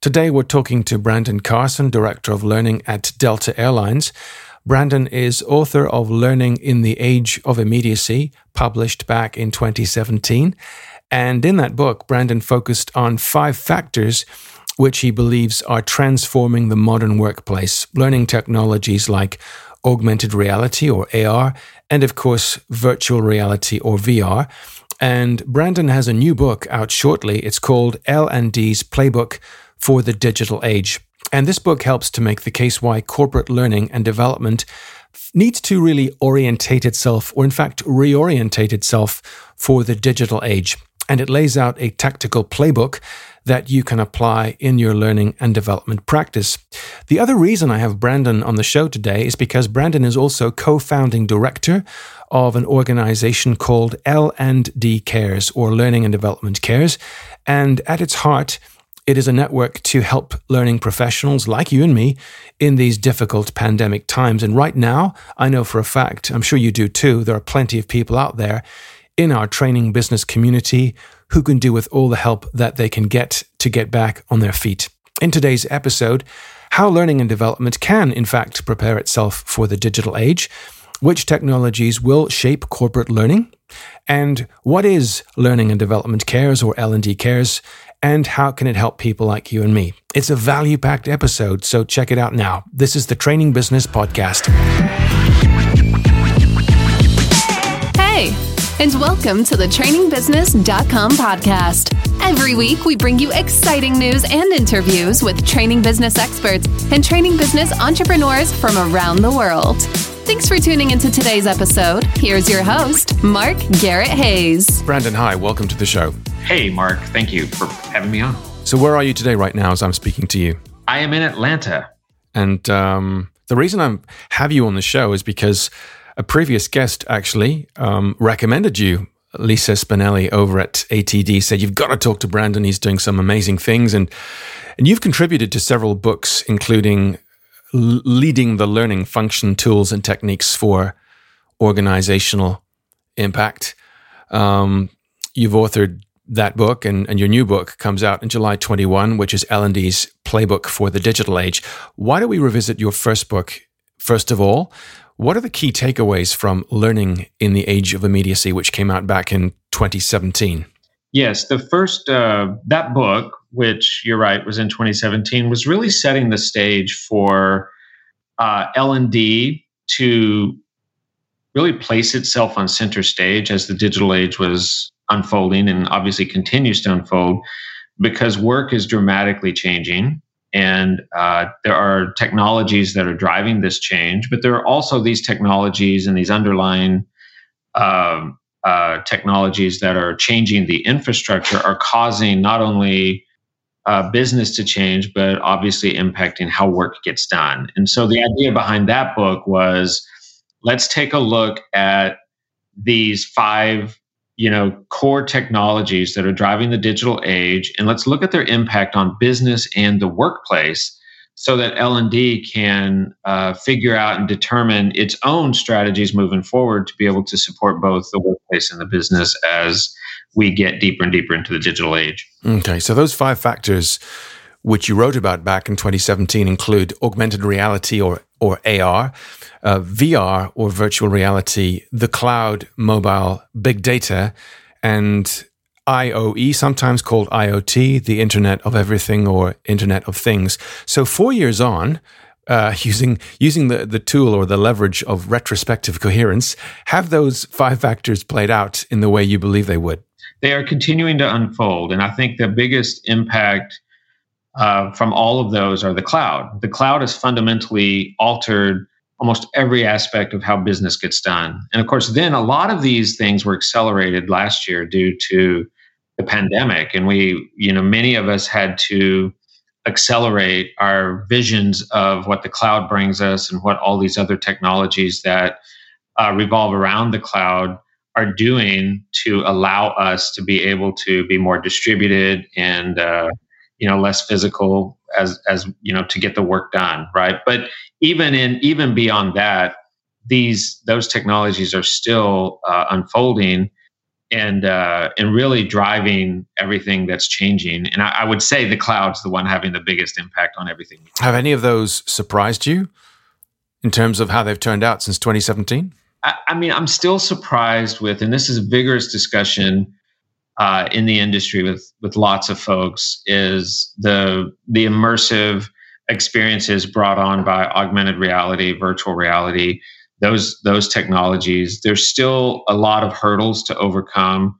Today, we're talking to Brandon Carson, Director of Learning at Delta Airlines. Brandon is author of Learning in the Age of Immediacy, published back in 2017. And in that book, Brandon focused on five factors which he believes are transforming the modern workplace, learning technologies like augmented reality or AR, and of course, virtual reality or VR. And Brandon has a new book out shortly. It's called L&D's Playbook for the Digital Age. And this book helps to make the case why corporate learning and development needs to really orientate itself, or in fact, reorientate itself for the digital age. And it lays out a tactical playbook that you can apply in your learning and development practice. The other reason I have Brandon on the show today is because Brandon is also co-founding director of an organization called L&D Cares or Learning and Development Cares, and at its heart it is a network to help learning professionals like you and me in these difficult pandemic times. And right now, I know for a fact, I'm sure you do too, there are plenty of people out there in our training business community who can do with all the help that they can get to get back on their feet. In today's episode, how learning and development can, in fact, prepare itself for the digital age, which technologies will shape corporate learning, and what is learning and development cares or L&D cares, and how can it help people like you and me? It's a value packed episode, so check it out now. This is the Training Business Podcast. Hey, and welcome to the trainingbusiness.com podcast. Every week, we bring you exciting news and interviews with training business experts and training business entrepreneurs from around the world. Thanks for tuning into today's episode. Here's your host, Mark Garrett Hayes. Brandon, hi, welcome to the show. Hey, Mark, thank you for having me on. So, where are you today, right now, as I'm speaking to you? I am in Atlanta. And um, the reason I have you on the show is because a previous guest actually um, recommended you. Lisa Spinelli over at ATD said you've got to talk to Brandon. He's doing some amazing things, and and you've contributed to several books, including leading the learning function tools and techniques for organizational impact. Um, you've authored that book and, and your new book comes out in July 21, which is L&D's playbook for the digital age. Why don't we revisit your first book? First of all, what are the key takeaways from Learning in the Age of Immediacy, which came out back in 2017? Yes, the first, uh, that book which you're right was in 2017, was really setting the stage for uh, L&D to really place itself on center stage as the digital age was unfolding and obviously continues to unfold because work is dramatically changing and uh, there are technologies that are driving this change but there are also these technologies and these underlying um, uh, technologies that are changing the infrastructure are causing not only uh, business to change, but obviously impacting how work gets done. And so the idea behind that book was let's take a look at these five you know core technologies that are driving the digital age and let's look at their impact on business and the workplace so that l&d can uh, figure out and determine its own strategies moving forward to be able to support both the workplace and the business as we get deeper and deeper into the digital age. Okay, so those five factors which you wrote about back in 2017 include augmented reality or or AR, uh, VR or virtual reality, the cloud, mobile, big data, and IOE, sometimes called IoT, the Internet of Everything or Internet of Things. So four years on, uh, using using the, the tool or the leverage of retrospective coherence, have those five factors played out in the way you believe they would? they are continuing to unfold. And I think the biggest impact uh, from all of those are the cloud. The cloud has fundamentally altered almost every aspect of how business gets done. And of course, then a lot of these things were accelerated last year due to the pandemic. And we, you know, many of us had to accelerate our visions of what the cloud brings us and what all these other technologies that uh, revolve around the cloud are doing to allow us to be able to be more distributed and uh, you know less physical as as you know to get the work done right but even in even beyond that these those technologies are still uh, unfolding and uh, and really driving everything that's changing. And I, I, would say the cloud's the one having the biggest impact on everything. Have any of those surprised you in terms of how they've turned out since 2017? I, I mean, I'm still surprised with, and this is a vigorous discussion uh, in the industry with with lots of folks, is the the immersive experiences brought on by augmented reality, virtual reality those those technologies. There's still a lot of hurdles to overcome.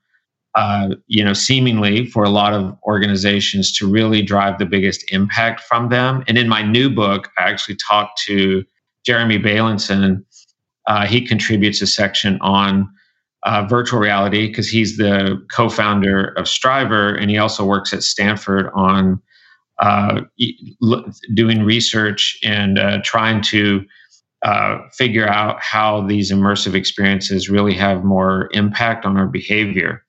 Uh, you know, seemingly for a lot of organizations to really drive the biggest impact from them. And in my new book, I actually talked to Jeremy Bailenson. Uh, he contributes a section on uh, virtual reality because he's the co-founder of Strivr, and he also works at Stanford on uh, doing research and uh, trying to uh, figure out how these immersive experiences really have more impact on our behavior.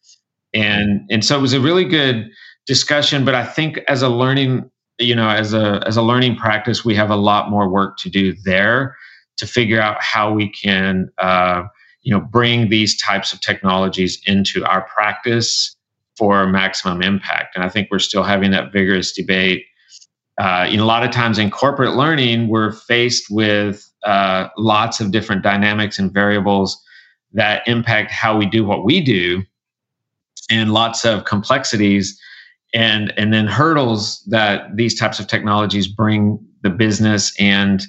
And and so it was a really good discussion. But I think as a learning, you know, as a as a learning practice, we have a lot more work to do there to figure out how we can uh, you know bring these types of technologies into our practice for maximum impact. And I think we're still having that vigorous debate. Uh, you know, a lot of times in corporate learning, we're faced with uh, lots of different dynamics and variables that impact how we do what we do and lots of complexities and and then hurdles that these types of technologies bring the business and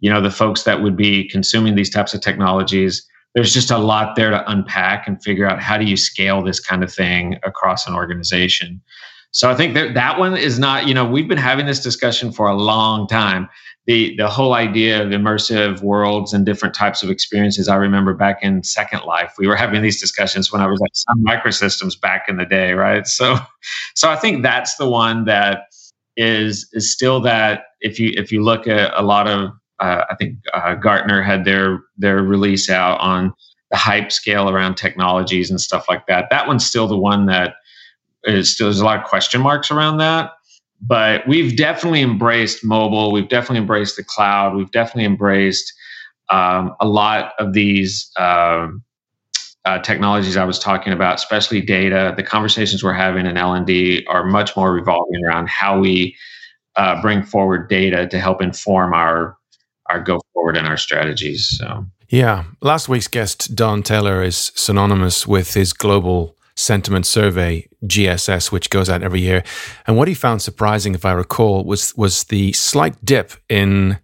you know the folks that would be consuming these types of technologies. There's just a lot there to unpack and figure out how do you scale this kind of thing across an organization so i think that that one is not you know we've been having this discussion for a long time the the whole idea of immersive worlds and different types of experiences. I remember back in Second Life, we were having these discussions when I was at Sun Microsystems back in the day, right? So, so I think that's the one that is is still that. If you if you look at a lot of, uh, I think uh, Gartner had their their release out on the hype scale around technologies and stuff like that. That one's still the one that is there's a lot of question marks around that but we've definitely embraced mobile. We've definitely embraced the cloud. We've definitely embraced um, a lot of these um, uh, technologies I was talking about, especially data. The conversations we're having in L and D are much more revolving around how we uh, bring forward data to help inform our our go forward and our strategies. So. Yeah, last week's guest Don Taylor is synonymous with his global sentiment survey GSS, which goes out every year. And what he found surprising, if I recall, was was the slight dip in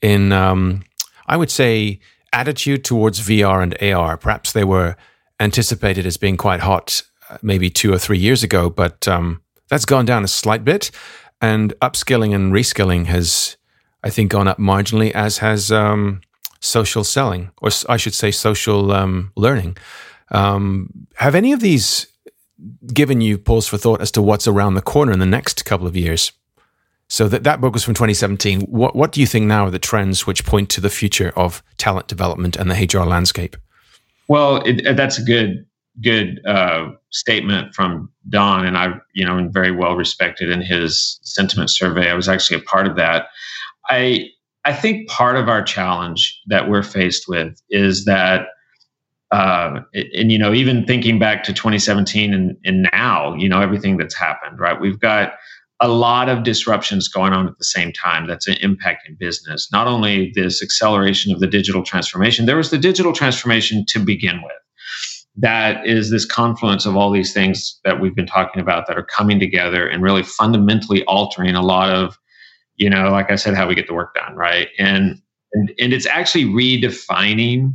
in um, I would say attitude towards VR and AR. Perhaps they were anticipated as being quite hot uh, maybe two or three years ago, but um, that's gone down a slight bit. And upskilling and reskilling has, I think, gone up marginally, as has um, social selling, or I should say, social um, learning. Um, have any of these given you pause for thought as to what's around the corner in the next couple of years? So that that book was from 2017. What what do you think now are the trends which point to the future of talent development and the HR landscape? Well, it, that's a good good uh, statement from Don, and I you know very well respected in his sentiment survey. I was actually a part of that. I I think part of our challenge that we're faced with is that uh, and you know even thinking back to 2017 and, and now you know everything that's happened right? We've got a lot of disruptions going on at the same time that's an impact in business. Not only this acceleration of the digital transformation there was the digital transformation to begin with. That is this confluence of all these things that we've been talking about that are coming together and really fundamentally altering a lot of you know like i said how we get the work done right? And and, and it's actually redefining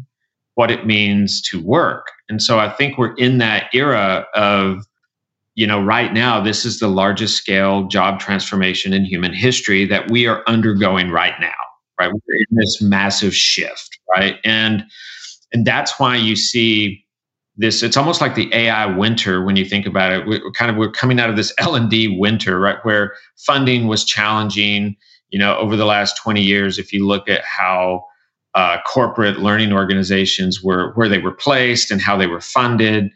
what it means to work. And so I think we're in that era of, you know, right now, this is the largest scale job transformation in human history that we are undergoing right now, right? We're in this massive shift, right? And and that's why you see this it's almost like the ai winter when you think about it we're kind of we're coming out of this l&d winter right where funding was challenging you know over the last 20 years if you look at how uh, corporate learning organizations were where they were placed and how they were funded.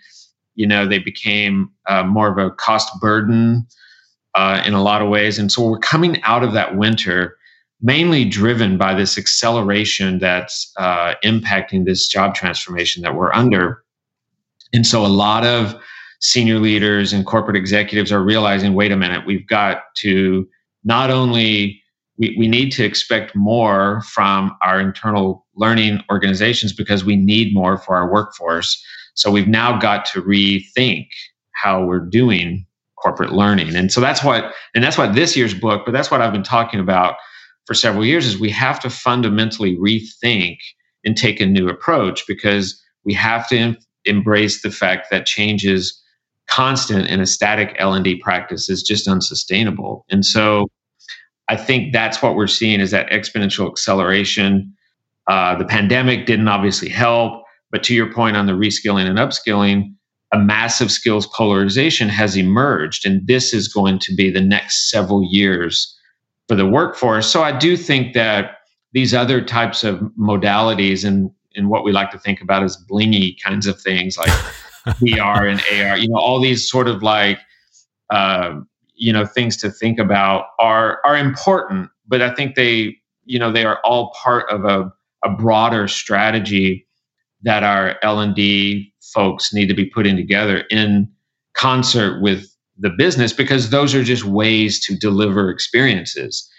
You know, they became uh, more of a cost burden uh, in a lot of ways, and so we're coming out of that winter mainly driven by this acceleration that's uh, impacting this job transformation that we're under. And so a lot of senior leaders and corporate executives are realizing wait a minute, we've got to not only we, we need to expect more from our internal learning organizations because we need more for our workforce. So we've now got to rethink how we're doing corporate learning. And so that's what and that's what this year's book, but that's what I've been talking about for several years is we have to fundamentally rethink and take a new approach because we have to em- embrace the fact that change is constant and a static L&D practice is just unsustainable. And so I think that's what we're seeing is that exponential acceleration. Uh, the pandemic didn't obviously help, but to your point on the reskilling and upskilling, a massive skills polarization has emerged, and this is going to be the next several years for the workforce. So I do think that these other types of modalities and and what we like to think about as blingy kinds of things like VR and AR, you know, all these sort of like uh, you know things to think about are are important, but I think they you know they are all part of a a broader strategy that our L and D folks need to be putting together in concert with the business because those are just ways to deliver experiences.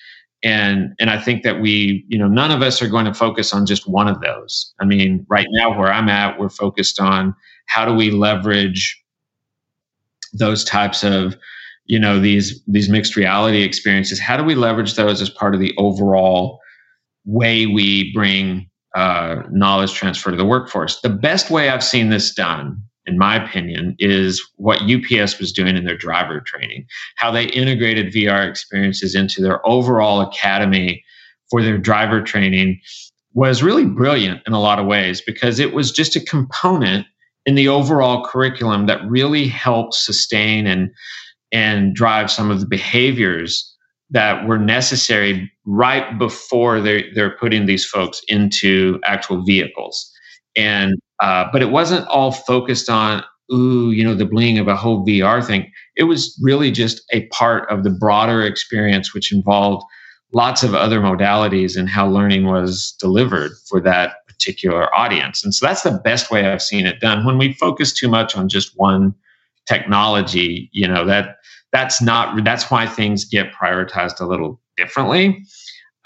And and i think that we you know none of us are going to focus on just one of those. I mean right now where i'm at we're focused on how do we leverage those types of you know these these mixed reality experiences how do we leverage those as part of the overall way we bring uh, knowledge transfer to the workforce? The best way i've seen this done in my opinion, is what UPS was doing in their driver training, how they integrated VR experiences into their overall academy for their driver training was really brilliant in a lot of ways because it was just a component in the overall curriculum that really helped sustain and and drive some of the behaviors that were necessary right before they're, they're putting these folks into actual vehicles. And uh, but it wasn't all focused on ooh, you know, the bling of a whole VR thing. It was really just a part of the broader experience, which involved lots of other modalities and how learning was delivered for that particular audience. And so that's the best way I've seen it done. When we focus too much on just one technology, you know, that that's not that's why things get prioritized a little differently.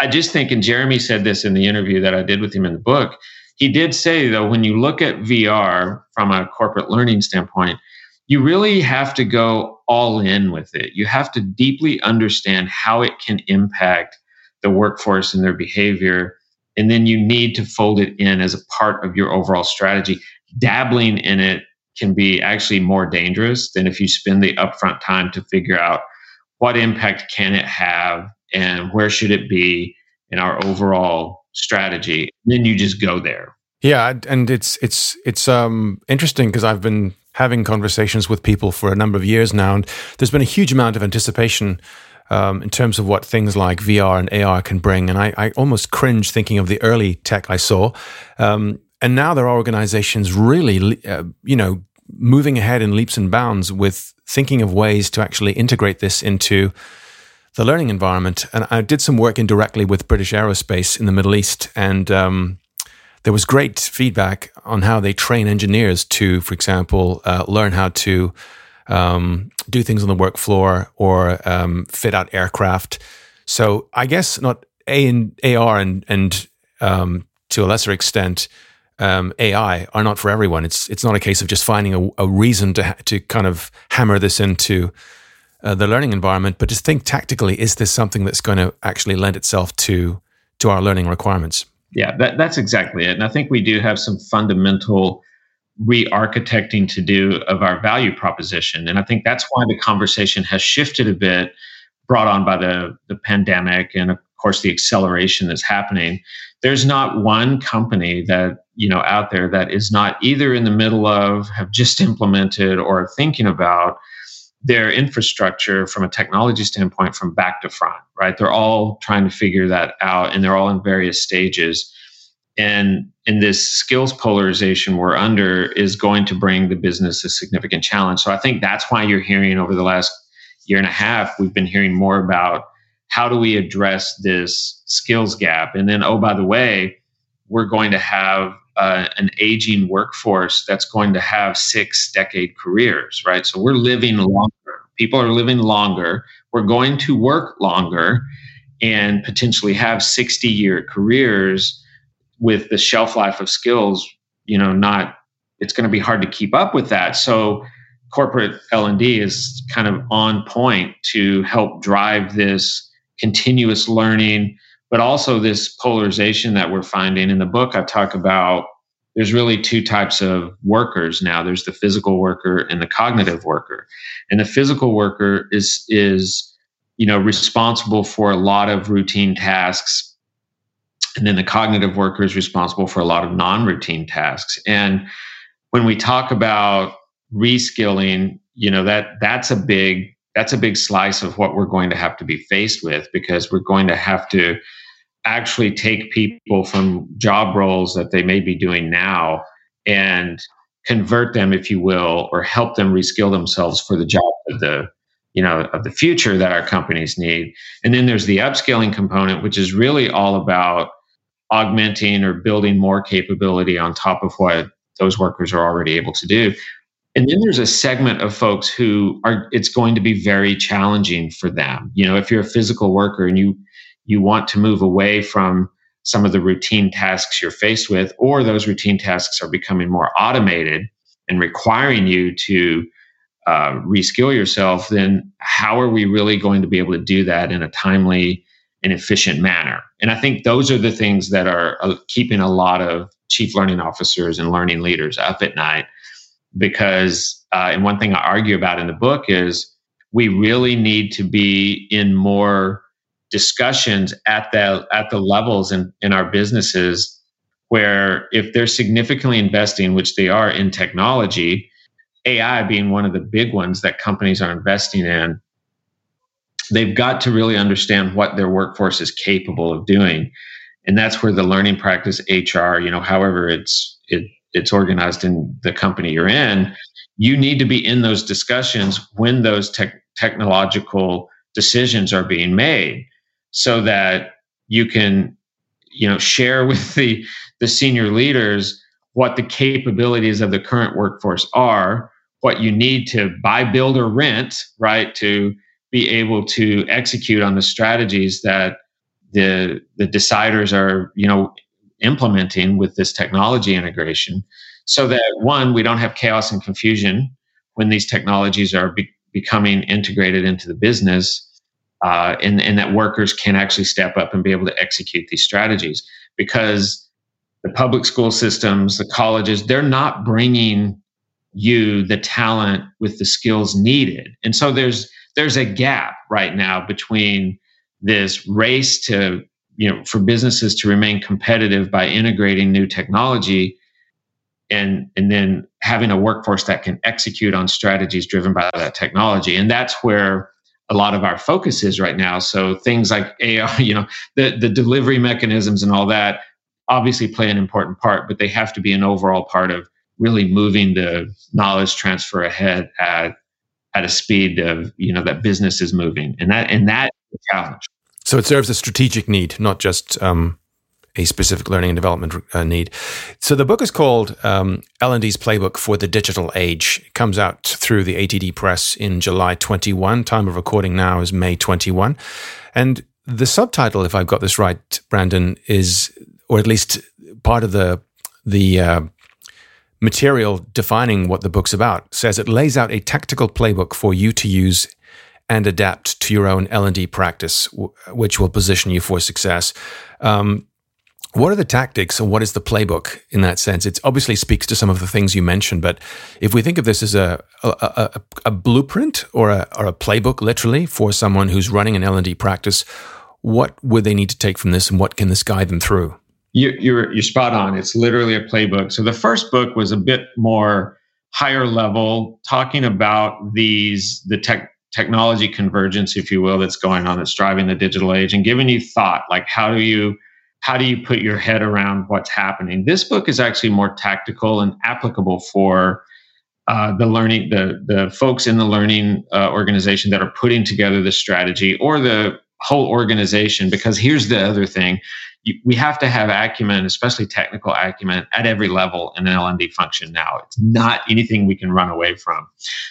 I just think, and Jeremy said this in the interview that I did with him in the book, he did say, though, when you look at VR from a corporate learning standpoint, you really have to go all in with it. You have to deeply understand how it can impact the workforce and their behavior. And then you need to fold it in as a part of your overall strategy. Dabbling in it can be actually more dangerous than if you spend the upfront time to figure out what impact can it have and where should it be in our overall strategy. Then you just go there. Yeah, and it's it's it's um, interesting because I've been having conversations with people for a number of years now, and there's been a huge amount of anticipation um, in terms of what things like VR and AR can bring. And I, I almost cringe thinking of the early tech I saw. Um, and now there are organizations really, uh, you know, moving ahead in leaps and bounds with thinking of ways to actually integrate this into the learning environment. And I did some work indirectly with British Aerospace in the Middle East, and um, there was great feedback on how they train engineers to, for example, uh, learn how to um, do things on the work floor or um, fit out aircraft. So I guess not A and AR and and um, to a lesser extent. Um, AI are not for everyone. It's it's not a case of just finding a, a reason to to kind of hammer this into uh, the learning environment, but just think tactically: is this something that's going to actually lend itself to to our learning requirements? Yeah, that, that's exactly it. And I think we do have some fundamental re-architecting to do of our value proposition, and I think that's why the conversation has shifted a bit, brought on by the the pandemic and of course the acceleration that's happening. There's not one company that you know out there that is not either in the middle of, have just implemented, or thinking about their infrastructure from a technology standpoint from back to front, right? They're all trying to figure that out and they're all in various stages. And in this skills polarization we're under is going to bring the business a significant challenge. So I think that's why you're hearing over the last year and a half, we've been hearing more about how do we address this skills gap? And then, oh, by the way, we're going to have uh, an aging workforce that's going to have six decade careers, right? So we're living longer. People are living longer. We're going to work longer and potentially have 60 year careers with the shelf life of skills, you know, not, it's going to be hard to keep up with that. So corporate L&D is kind of on point to help drive this continuous learning, but also this polarization that we're finding in the book. I talk about there's really two types of workers now. There's the physical worker and the cognitive worker. And the physical worker is is you know responsible for a lot of routine tasks and then the cognitive worker is responsible for a lot of non-routine tasks. And when we talk about reskilling, you know that that's a big that's a big slice of what we're going to have to be faced with because we're going to have to actually take people from job roles that they may be doing now and convert them if you will or help them reskill themselves for the job of the you know of the future that our companies need. And then there's the upskilling component which is really all about augmenting or building more capability on top of what those workers are already able to do and then there's a segment of folks who are it's going to be very challenging for them you know if you're a physical worker and you you want to move away from some of the routine tasks you're faced with, or those routine tasks are becoming more automated and requiring you to uh, reskill yourself, then how are we really going to be able to do that in a timely and efficient manner? And I think those are the things that are uh, keeping a lot of chief learning officers and learning leaders up at night. Because, uh, and one thing I argue about in the book is we really need to be in more discussions at the at the levels in, in our businesses where if they're significantly investing, which they are in technology, AI being one of the big ones that companies are investing in, they've got to really understand what their workforce is capable of doing. And that's where the learning practice HR, you know, however it's it it's organized in the company you're in, you need to be in those discussions when those tech technological decisions are being made so that you can you know share with the the senior leaders what the capabilities of the current workforce are what you need to buy build or rent right to be able to execute on the strategies that the the deciders are you know implementing with this technology integration so that one we don't have chaos and confusion when these technologies are be- becoming integrated into the business uh, and, and that workers can actually step up and be able to execute these strategies because the public school systems, the colleges, they're not bringing you the talent with the skills needed. And so there's there's a gap right now between this race to you know for businesses to remain competitive by integrating new technology and and then having a workforce that can execute on strategies driven by that technology and that's where a lot of our focus is right now. So things like AI, you know, the, the delivery mechanisms and all that obviously play an important part, but they have to be an overall part of really moving the knowledge transfer ahead at at a speed of you know that business is moving, and that and that challenge. So it serves a strategic need, not just um, a specific learning and development uh, need. So the book is called um, L&D's Playbook for the Digital Age. It comes out through the ATD Press in July 21. Time of recording now is May 21. And the subtitle, if I've got this right, Brandon, is, or at least part of the the uh, material defining what the book's about, says it lays out a tactical playbook for you to use and adapt to your own L&D practice, which will position you for success. Um, what are the tactics and what is the playbook in that sense? It obviously speaks to some of the things you mentioned, but if we think of this as a a, a, a blueprint or a, or a playbook, literally, for someone who's running an L and D practice, what would they need to take from this, and what can this guide them through? You, you're you're spot on. It's literally a playbook. So the first book was a bit more higher level, talking about these the tech technology convergence, if you will, that's going on that's driving the digital age, and giving you thought like how do you how do you put your head around what's happening? This book is actually more tactical and applicable for uh, the learning, the the folks in the learning uh, organization that are putting together the strategy, or the whole organization because here's the other thing. You, we have to have acumen especially technical acumen at every level in an l&d function now. It's not anything we can run away from.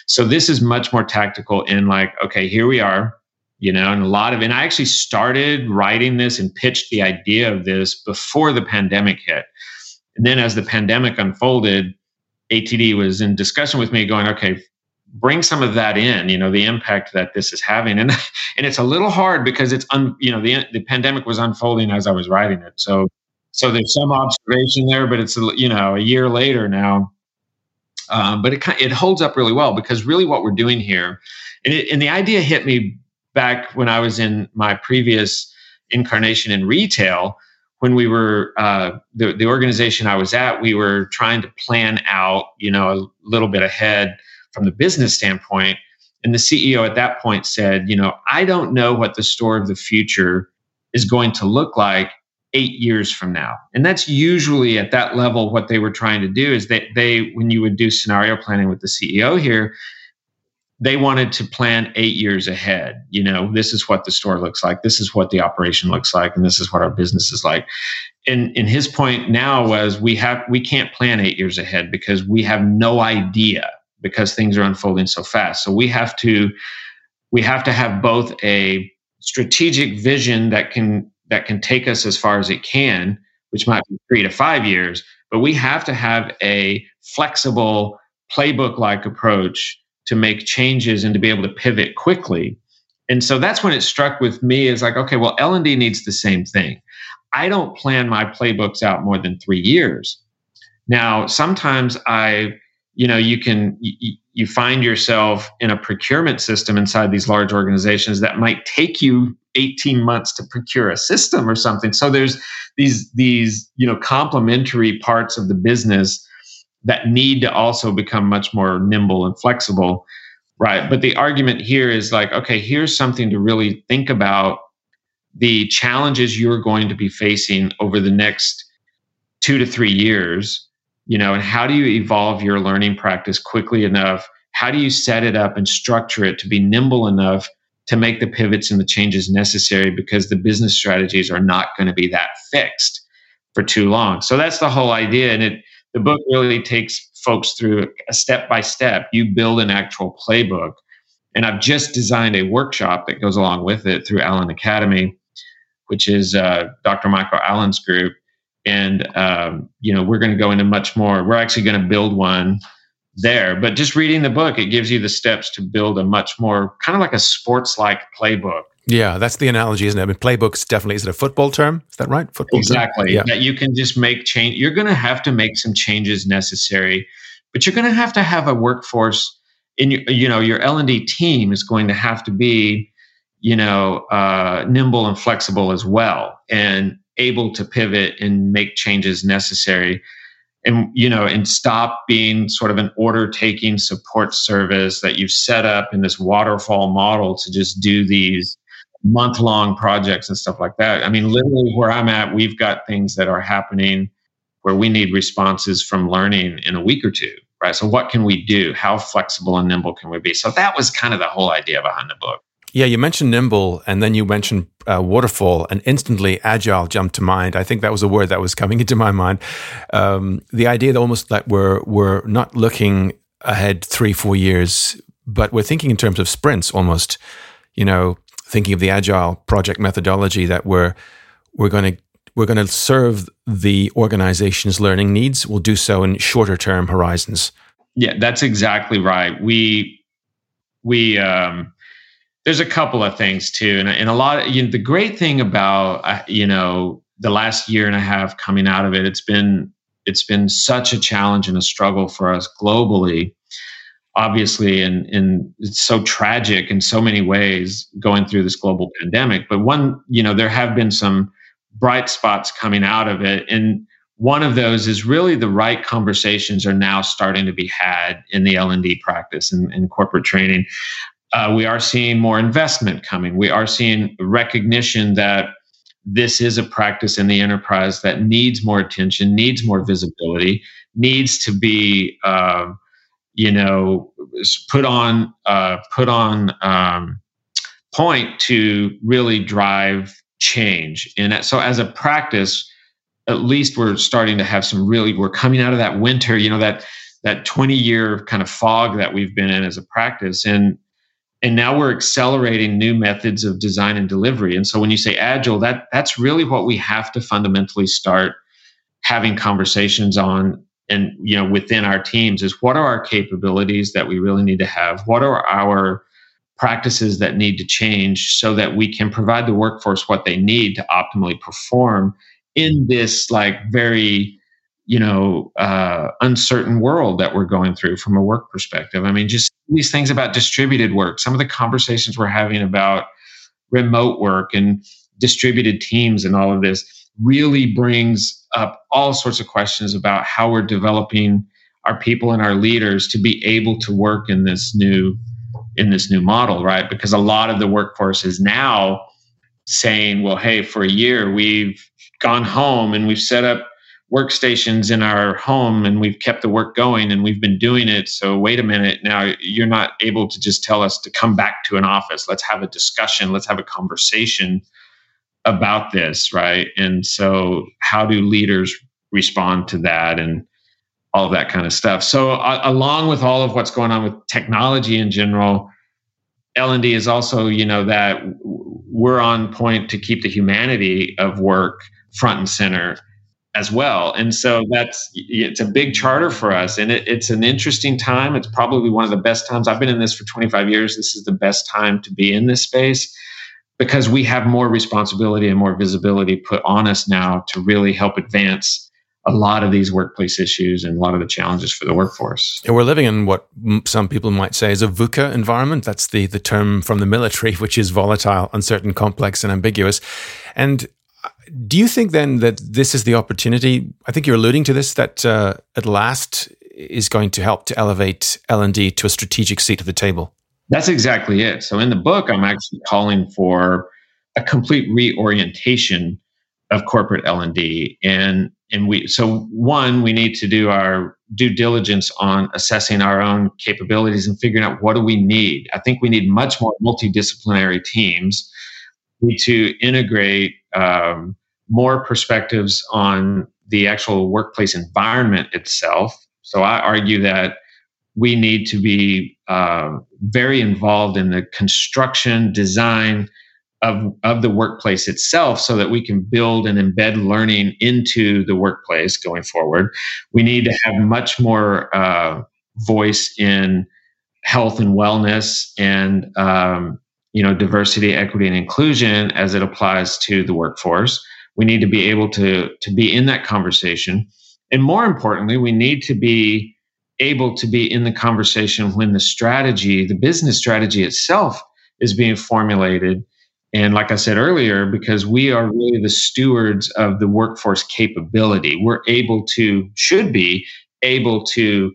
So this is much more tactical in like okay here we are you know and a lot of and i actually started writing this and pitched the idea of this before the pandemic hit. And then as the pandemic unfolded atd was in discussion with me going okay bring some of that in you know the impact that this is having. And and it's a little hard because it's un, you know the the pandemic was unfolding as i was writing it. So so there's some observation there but it's you know a year later now. Um, but it kind it holds up really well because really what we're doing here and, it, and the idea hit me back when i was in my previous incarnation in retail when we were uh, the, the organization i was at we were trying to plan out you know a little bit ahead from the business standpoint. And the CEO at that point said, you know, I don't know what the store of the future is going to look like eight years from now. And that's usually at that level what they were trying to do is that they, when you would do scenario planning with the CEO here, they wanted to plan eight years ahead. You know, this is what the store looks like, this is what the operation looks like, and this is what our business is like. And, and his point now was we have we can't plan eight years ahead because we have no idea because things are unfolding so fast. So we have to we have to have both a strategic vision that can that can take us as far as it can, which might be three to five years, but we have to have a flexible playbook like approach to make changes and to be able to pivot quickly. And so that's when it struck with me is like, okay, well, L&D needs the same thing. I don't plan my playbooks out more than three years. Now, sometimes I you know you can you, you find yourself in a procurement system inside these large organizations that might take you 18 months to procure a system or something. So there's these these you know complementary parts of the business that need to also become much more nimble and flexible right? But the argument here is like okay here's something to really think about the challenges you're going to be facing over the next 2 to 3 years you know and how do you evolve your learning practice quickly enough? How do you set it up and structure it to be nimble enough to make the pivots and the changes necessary because the business strategies are not going to be that fixed for too long? So that's the whole idea and it the book really takes folks through a step by step. You build an actual playbook and i've just designed a workshop that goes along with it through allen academy which is uh, dr michael allen's group and um, you know we're going to go into much more we're actually going to build one there. But just reading the book it gives you the steps to build a much more kind of like a sports like playbook. Yeah that's the analogy isn't it? I mean playbooks definitely is it a football term? Is that right? Football exactly. Yeah. that you can just make change you're going to have to make some changes necessary but you're going to have to have a workforce in your you know your l&d team is going to have to be you know uh, nimble and flexible as well. And able to pivot and make changes necessary and you know and stop being sort of an order taking support service that you've set up in this waterfall model to just do these month long projects and stuff like that. I mean literally where i'm at we've got things that are happening where we need responses from learning in a week or two right? So what can we do? How flexible and nimble can we be? So that was kind of the whole idea behind the book yeah, you mentioned nimble and then you mentioned uh, waterfall, and instantly agile jumped to mind. I think that was a word that was coming into my mind. Um, the idea that almost that we're we're not looking ahead three, four years, but we're thinking in terms of sprints almost. You know, thinking of the agile project methodology that we're we're going to we're going to serve the organization's learning needs. We'll do so in shorter term horizons. Yeah, that's exactly right. We we um, there's a couple of things too, and, and a lot. Of, you know, the great thing about uh, you know the last year and a half coming out of it, it's been it's been such a challenge and a struggle for us globally. Obviously, and and it's so tragic in so many ways going through this global pandemic. But one, you know, there have been some bright spots coming out of it, and one of those is really the right conversations are now starting to be had in the L&D practice and, and corporate training uh, we are seeing more investment coming. We are seeing recognition that this is a practice in the enterprise that needs more attention, needs more visibility, needs to be, uh, you know, put on uh, put on um, point to really drive change. And so, as a practice, at least we're starting to have some really. We're coming out of that winter, you know that that 20 year kind of fog that we've been in as a practice, and and now we're accelerating new methods of design and delivery. And so, when you say agile, that that's really what we have to fundamentally start having conversations on and you know within our teams is what are our capabilities that we really need to have what are our practices that need to change so that we can provide the workforce what they need to optimally perform in this like very you know uh, uncertain world that we're going through from a work perspective i mean just these things about distributed work some of the conversations we're having about remote work and distributed teams and all of this really brings up all sorts of questions about how we're developing our people and our leaders to be able to work in this new in this new model right? Because a lot of the workforce is now saying well hey for a year we've gone home and we've set up workstations in our home and we've kept the work going and we've been doing it so wait a minute now you're not able to just tell us to come back to an office let's have a discussion let's have a conversation about this, right? And so, how do leaders respond to that and all of that kind of stuff? So, uh, along with all of what's going on with technology in general, L&D is also, you know, that we're on point to keep the humanity of work front and center as well. And so that's it's a big charter for us, and it, it's an interesting time. It's probably one of the best times. I've been in this for 25 years. This is the best time to be in this space because we have more responsibility and more visibility put on us now to really help advance a lot of these workplace issues and a lot of the challenges for the workforce. And we're living in what some people might say is a VUCA environment. That's the, the term from the military, which is volatile, uncertain, complex, and ambiguous. And do you think then that this is the opportunity? I think you're alluding to this that uh, at last is going to help to elevate L and D to a strategic seat at the table. That's exactly it. So in the book, I'm actually calling for a complete reorientation of corporate L&D and and we so one we need to do our due diligence on assessing our own capabilities and figuring out what do we need. I think we need much more multidisciplinary teams. Need to integrate um, more perspectives on the actual workplace environment itself. So I argue that we need to be uh, very involved in the construction design of, of the workplace itself so that we can build and embed learning into the workplace going forward. We need to have much more uh, voice in health and wellness and um, you know diversity equity and inclusion as it applies to the workforce we need to be able to to be in that conversation and more importantly we need to be able to be in the conversation when the strategy, the business strategy itself, is being formulated. And like I said earlier, because we are really the stewards of the workforce capability, we're able to, should be able to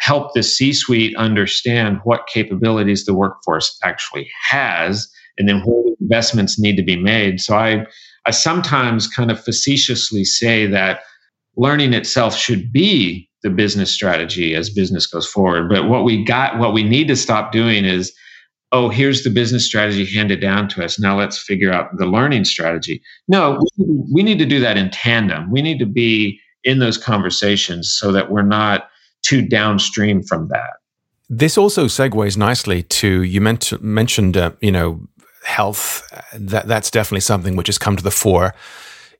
help the C suite understand what capabilities the workforce actually has and then what investments need to be made. So I, I sometimes kind of facetiously say that learning itself should be the business strategy as business goes forward. But what we got, what we need to stop doing is, oh, here's the business strategy handed down to us. Now let's figure out the learning strategy. No, we need to do that in tandem. We need to be in those conversations so that we're not too downstream from that. This also segues nicely to you meant, mentioned, uh, you know, health. That that's definitely something which has come to the fore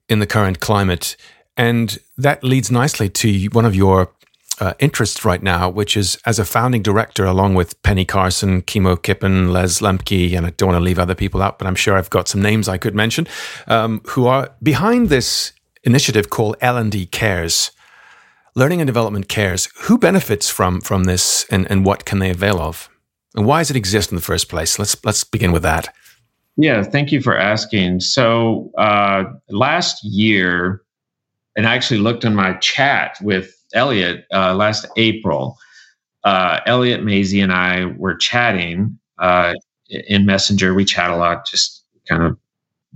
in the current climate. And that leads nicely to one of your uh, interests right now, which is as a founding director, along with Penny Carson, Kimo Kippen, Les Lemke, and I don't want to leave other people out, but I'm sure I've got some names I could mention, um, who are behind this initiative called L&D Cares. Learning and Development Cares. Who benefits from from this, and, and what can they avail of, and why does it exist in the first place? Let's let's begin with that. Yeah, thank you for asking. So uh, last year, and I actually looked in my chat with Elliott uh, last April. Uh, Elliott Masie and I were chatting uh, in Messenger. We chat a lot, just kind of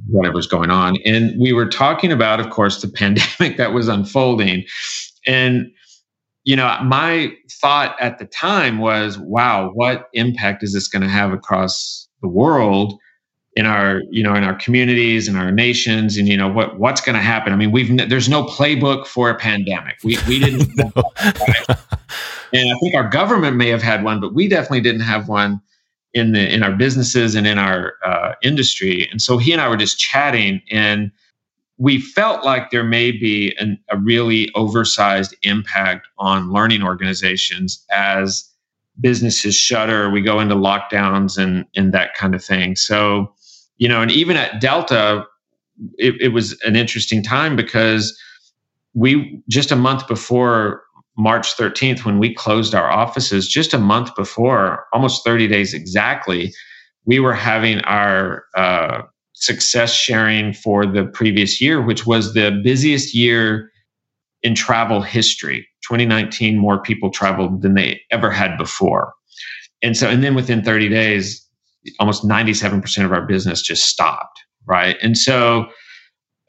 whatever's going on. And we were talking about, of course, the pandemic that was unfolding. And, you know, my thought at the time was, wow, what impact is this going to have across the world in our you know in our communities and our nations and you know what what's going to happen? I mean we've there's no playbook for a pandemic. We we didn't no. and i think our government may have had one but we definitely didn't have one in the in our businesses and in our uh, industry. And so he and i were just chatting and we felt like there may be an, a really oversized impact on learning organizations as businesses shutter we go into lockdowns and and that kind of thing. So you know, and even at Delta, it, it was an interesting time because we just a month before March 13th, when we closed our offices, just a month before, almost 30 days exactly, we were having our uh, success sharing for the previous year, which was the busiest year in travel history. 2019, more people traveled than they ever had before. And so, and then within 30 days, almost 97% of our business just stopped. Right. And so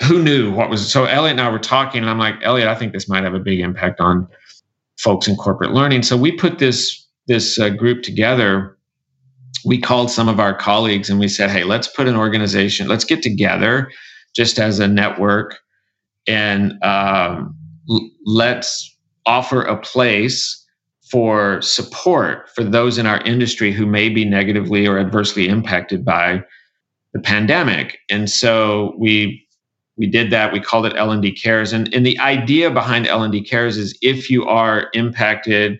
who knew what was so Elliott and I were talking, and I'm like, Elliott, I think this might have a big impact on folks in corporate learning. So we put this this uh, group together. We called some of our colleagues and we said, hey, let's put an organization, let's get together just as a network and um, l- let's offer a place for support for those in our industry who may be negatively or adversely impacted by the pandemic. And so we we did that. We called it L&D Cares. And, and the idea behind L&D Cares is if you are impacted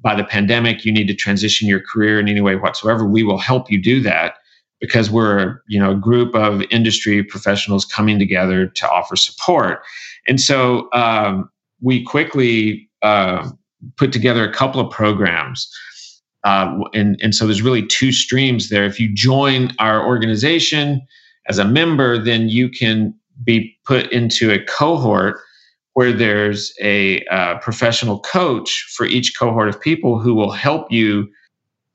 by the pandemic, you need to transition your career in any way whatsoever, we will help you do that because we're you know a group of industry professionals coming together to offer support. And so um, we quickly uh, put together a couple of programs. Uh, and, and so there's really two streams there. If you join our organization as a member, then you can be put into a cohort where there's a uh, professional coach for each cohort of people who will help you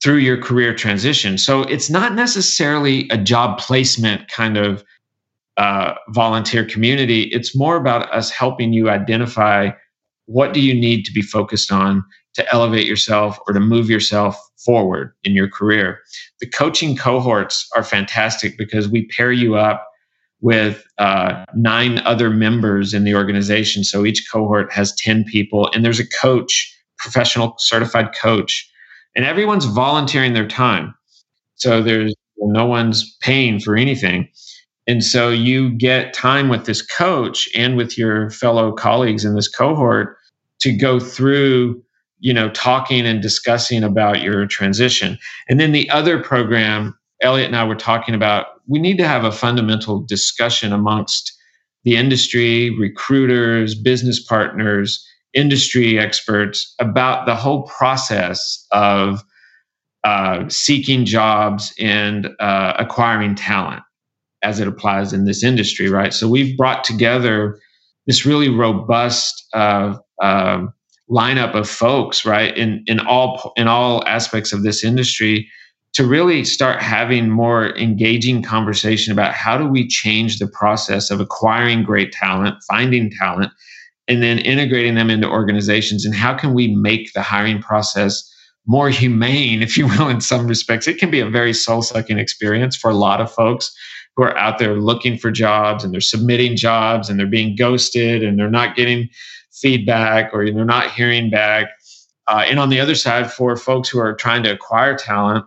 through your career transition. So it's not necessarily a job placement kind of uh, volunteer community. It's more about us helping you identify what do you need to be focused on to elevate yourself or to move yourself forward in your career? The coaching cohorts are fantastic because we pair you up with uh, nine other members in the organization. So each cohort has 10 people, and there's a coach, professional certified coach, and everyone's volunteering their time. So there's no one's paying for anything. And so you get time with this coach and with your fellow colleagues in this cohort to go through, you know, talking and discussing about your transition. And then the other program, Elliott and I were talking about, we need to have a fundamental discussion amongst the industry, recruiters, business partners, industry experts about the whole process of uh, seeking jobs and uh, acquiring talent as it applies in this industry, right? So we've brought together this really robust uh, uh, lineup of folks, right, in in all in all aspects of this industry, to really start having more engaging conversation about how do we change the process of acquiring great talent, finding talent, and then integrating them into organizations, and how can we make the hiring process more humane, if you will, in some respects. It can be a very soul sucking experience for a lot of folks who are out there looking for jobs and they're submitting jobs and they're being ghosted and they're not getting feedback or they're not hearing back. Uh, and on the other side, for folks who are trying to acquire talent,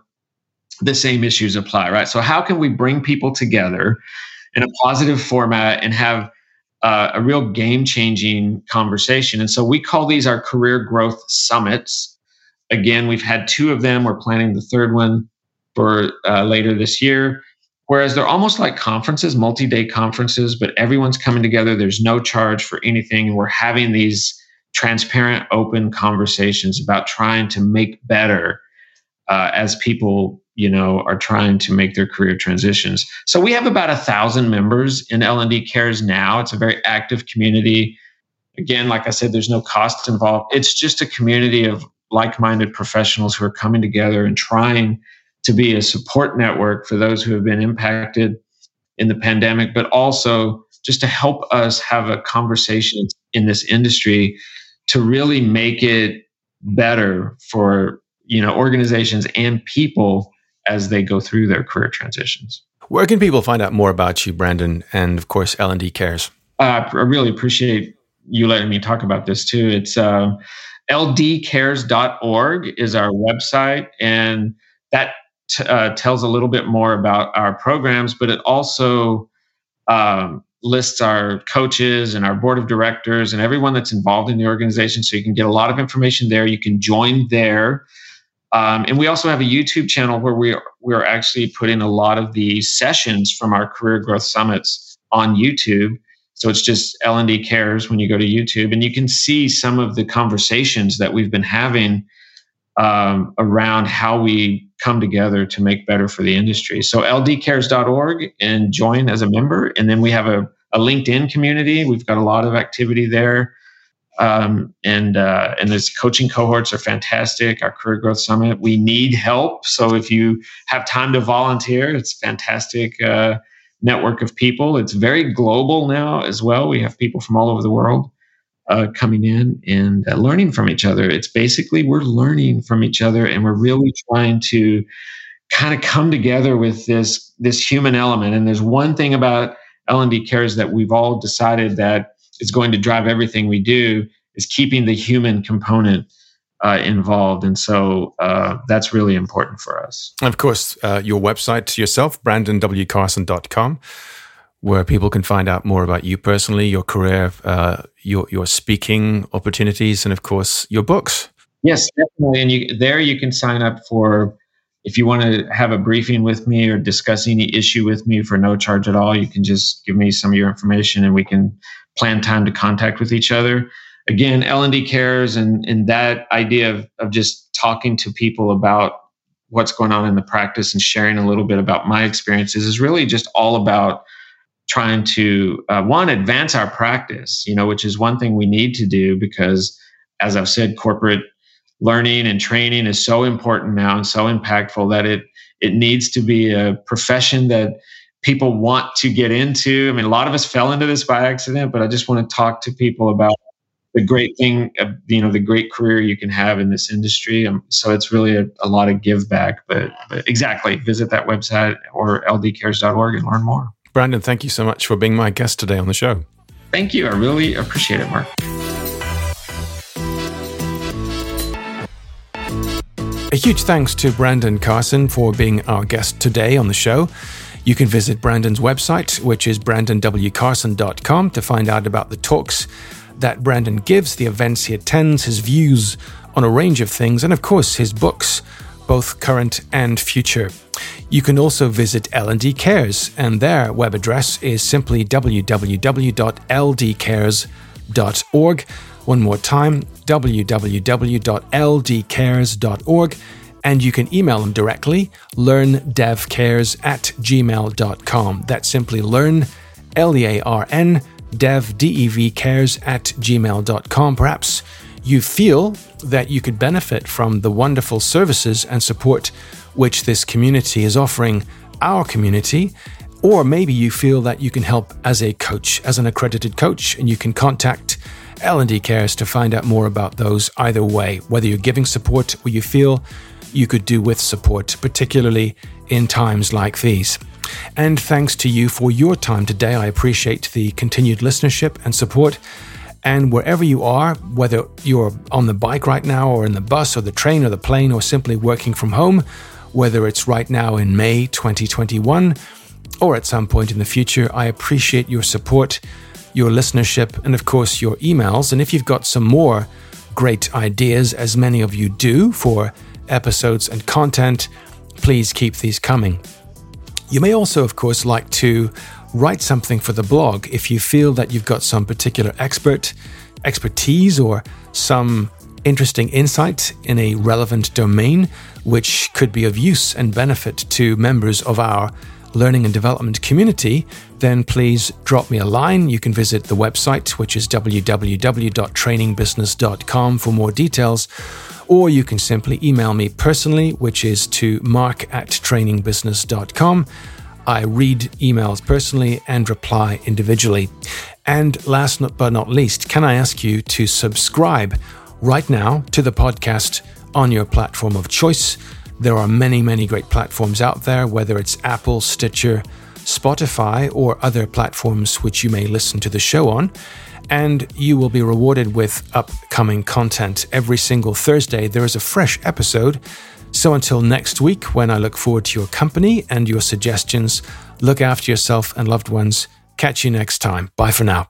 the same issues apply, right? So, how can we bring people together in a positive format and have uh, a real game changing conversation? And so, we call these our career growth summits. Again, we've had two of them. We're planning the third one for uh, later this year. Whereas they're almost like conferences, multi day conferences, but everyone's coming together. There's no charge for anything. And we're having these transparent, open conversations about trying to make better uh, as people you know are trying to make their career transitions. So we have about a thousand members in l&d cares now. It's a very active community. Again like i said there's no cost involved. It's just a community of like-minded professionals who are coming together and trying to be a support network for those who have been impacted in the pandemic, but also just to help us have a conversation in this industry to really make it better for you know organizations and people as they go through their career transitions. Where can people find out more about you, Brandon, and of course, L&D Cares? Uh, I really appreciate you letting me talk about this too. It's uh, ldcares.org is our website, and that t- uh, tells a little bit more about our programs, but it also um, lists our coaches and our board of directors and everyone that's involved in the organization. So you can get a lot of information there. You can join there. Um, and we also have a YouTube channel where we are, we're actually putting a lot of the sessions from our career growth summits on YouTube. So it's just L&D Cares when you go to YouTube, and you can see some of the conversations that we've been having um, around how we come together to make better for the industry. So ldcares.org and join as a member. And then we have a, a LinkedIn community. We've got a lot of activity there. Um, and uh, and this coaching cohorts are fantastic. Our career growth summit. We need help, so if you have time to volunteer, it's fantastic uh, network of people. It's very global now as well. We have people from all over the world uh, coming in and uh, learning from each other. It's basically we're learning from each other, and we're really trying to kind of come together with this this human element. And there's one thing about L&D cares that we've all decided that is going to drive everything we do is keeping the human component uh, involved. And so uh, that's really important for us. And of course, uh, your website yourself, brandonwcarson.com where people can find out more about you personally, your career, uh, your your speaking opportunities, and of course your books. Yes, definitely. And you, there you can sign up for if you want to have a briefing with me or discuss any issue with me for no charge at all. You can just give me some of your information, and we can plan time to contact with each other. Again, L and D cares, and and that idea of of just talking to people about what's going on in the practice and sharing a little bit about my experiences is really just all about trying to uh, one advance our practice you know which is one thing we need to do because as i've said corporate learning and training is so important now and so impactful that it it needs to be a profession that people want to get into i mean a lot of us fell into this by accident but i just want to talk to people about the great thing you know the great career you can have in this industry um, so it's really a, a lot of give back but, but exactly visit that website or ldcares.org and learn more Brandon, thank you so much for being my guest today on the show. Thank you. I really appreciate it, Mark. A huge thanks to Brandon Carson for being our guest today on the show. You can visit Brandon's website, which is brandonwcarson.com, to find out about the talks that Brandon gives, the events he attends, his views on a range of things, and of course, his books, both current and future. You can also visit L&D Cares, and their web address is simply www.ldcares.org. One more time, www.ldcares.org. And you can email them directly, learndevcares at gmail.com. That's simply learn, L E A R N, dev, D E V cares at gmail.com. Perhaps you feel that you could benefit from the wonderful services and support which this community is offering our community. Or maybe you feel that you can help as a coach, as an accredited coach, and you can contact L&D Cares to find out more about those either way, whether you're giving support or you feel you could do with support, particularly in times like these. And thanks to you for your time today. I appreciate the continued listenership and support. And wherever you are, whether you're on the bike right now, or in the bus, or the train, or the plane, or simply working from home, whether it's right now in May 2021 or at some point in the future. I appreciate your support, your listenership, and of course, your emails. And if you've got some more great ideas, as many of you do, for episodes and content, please keep these coming. You may also, of course, like to write something for the blog if you feel that you've got some particular expert expertise or some interesting insight in a relevant domain which could be of use and benefit to members of our learning and development community, then please drop me a line. You can visit the website, which is www.trainingbusiness.com for more details, or you can simply email me personally, which is to mark at trainingbusiness.com. I read emails personally and reply individually. And last but not least, can I ask you to subscribe right now to the podcast on your platform of choice There are many, many great platforms out there, whether it's Apple, Stitcher, Spotify, or other platforms which you may listen to the show on. And you will be rewarded with upcoming content. Every single Thursday, there is a fresh episode. So until next week, when I look forward to your company and your suggestions, look after yourself and loved ones. Catch you next time. Bye for now.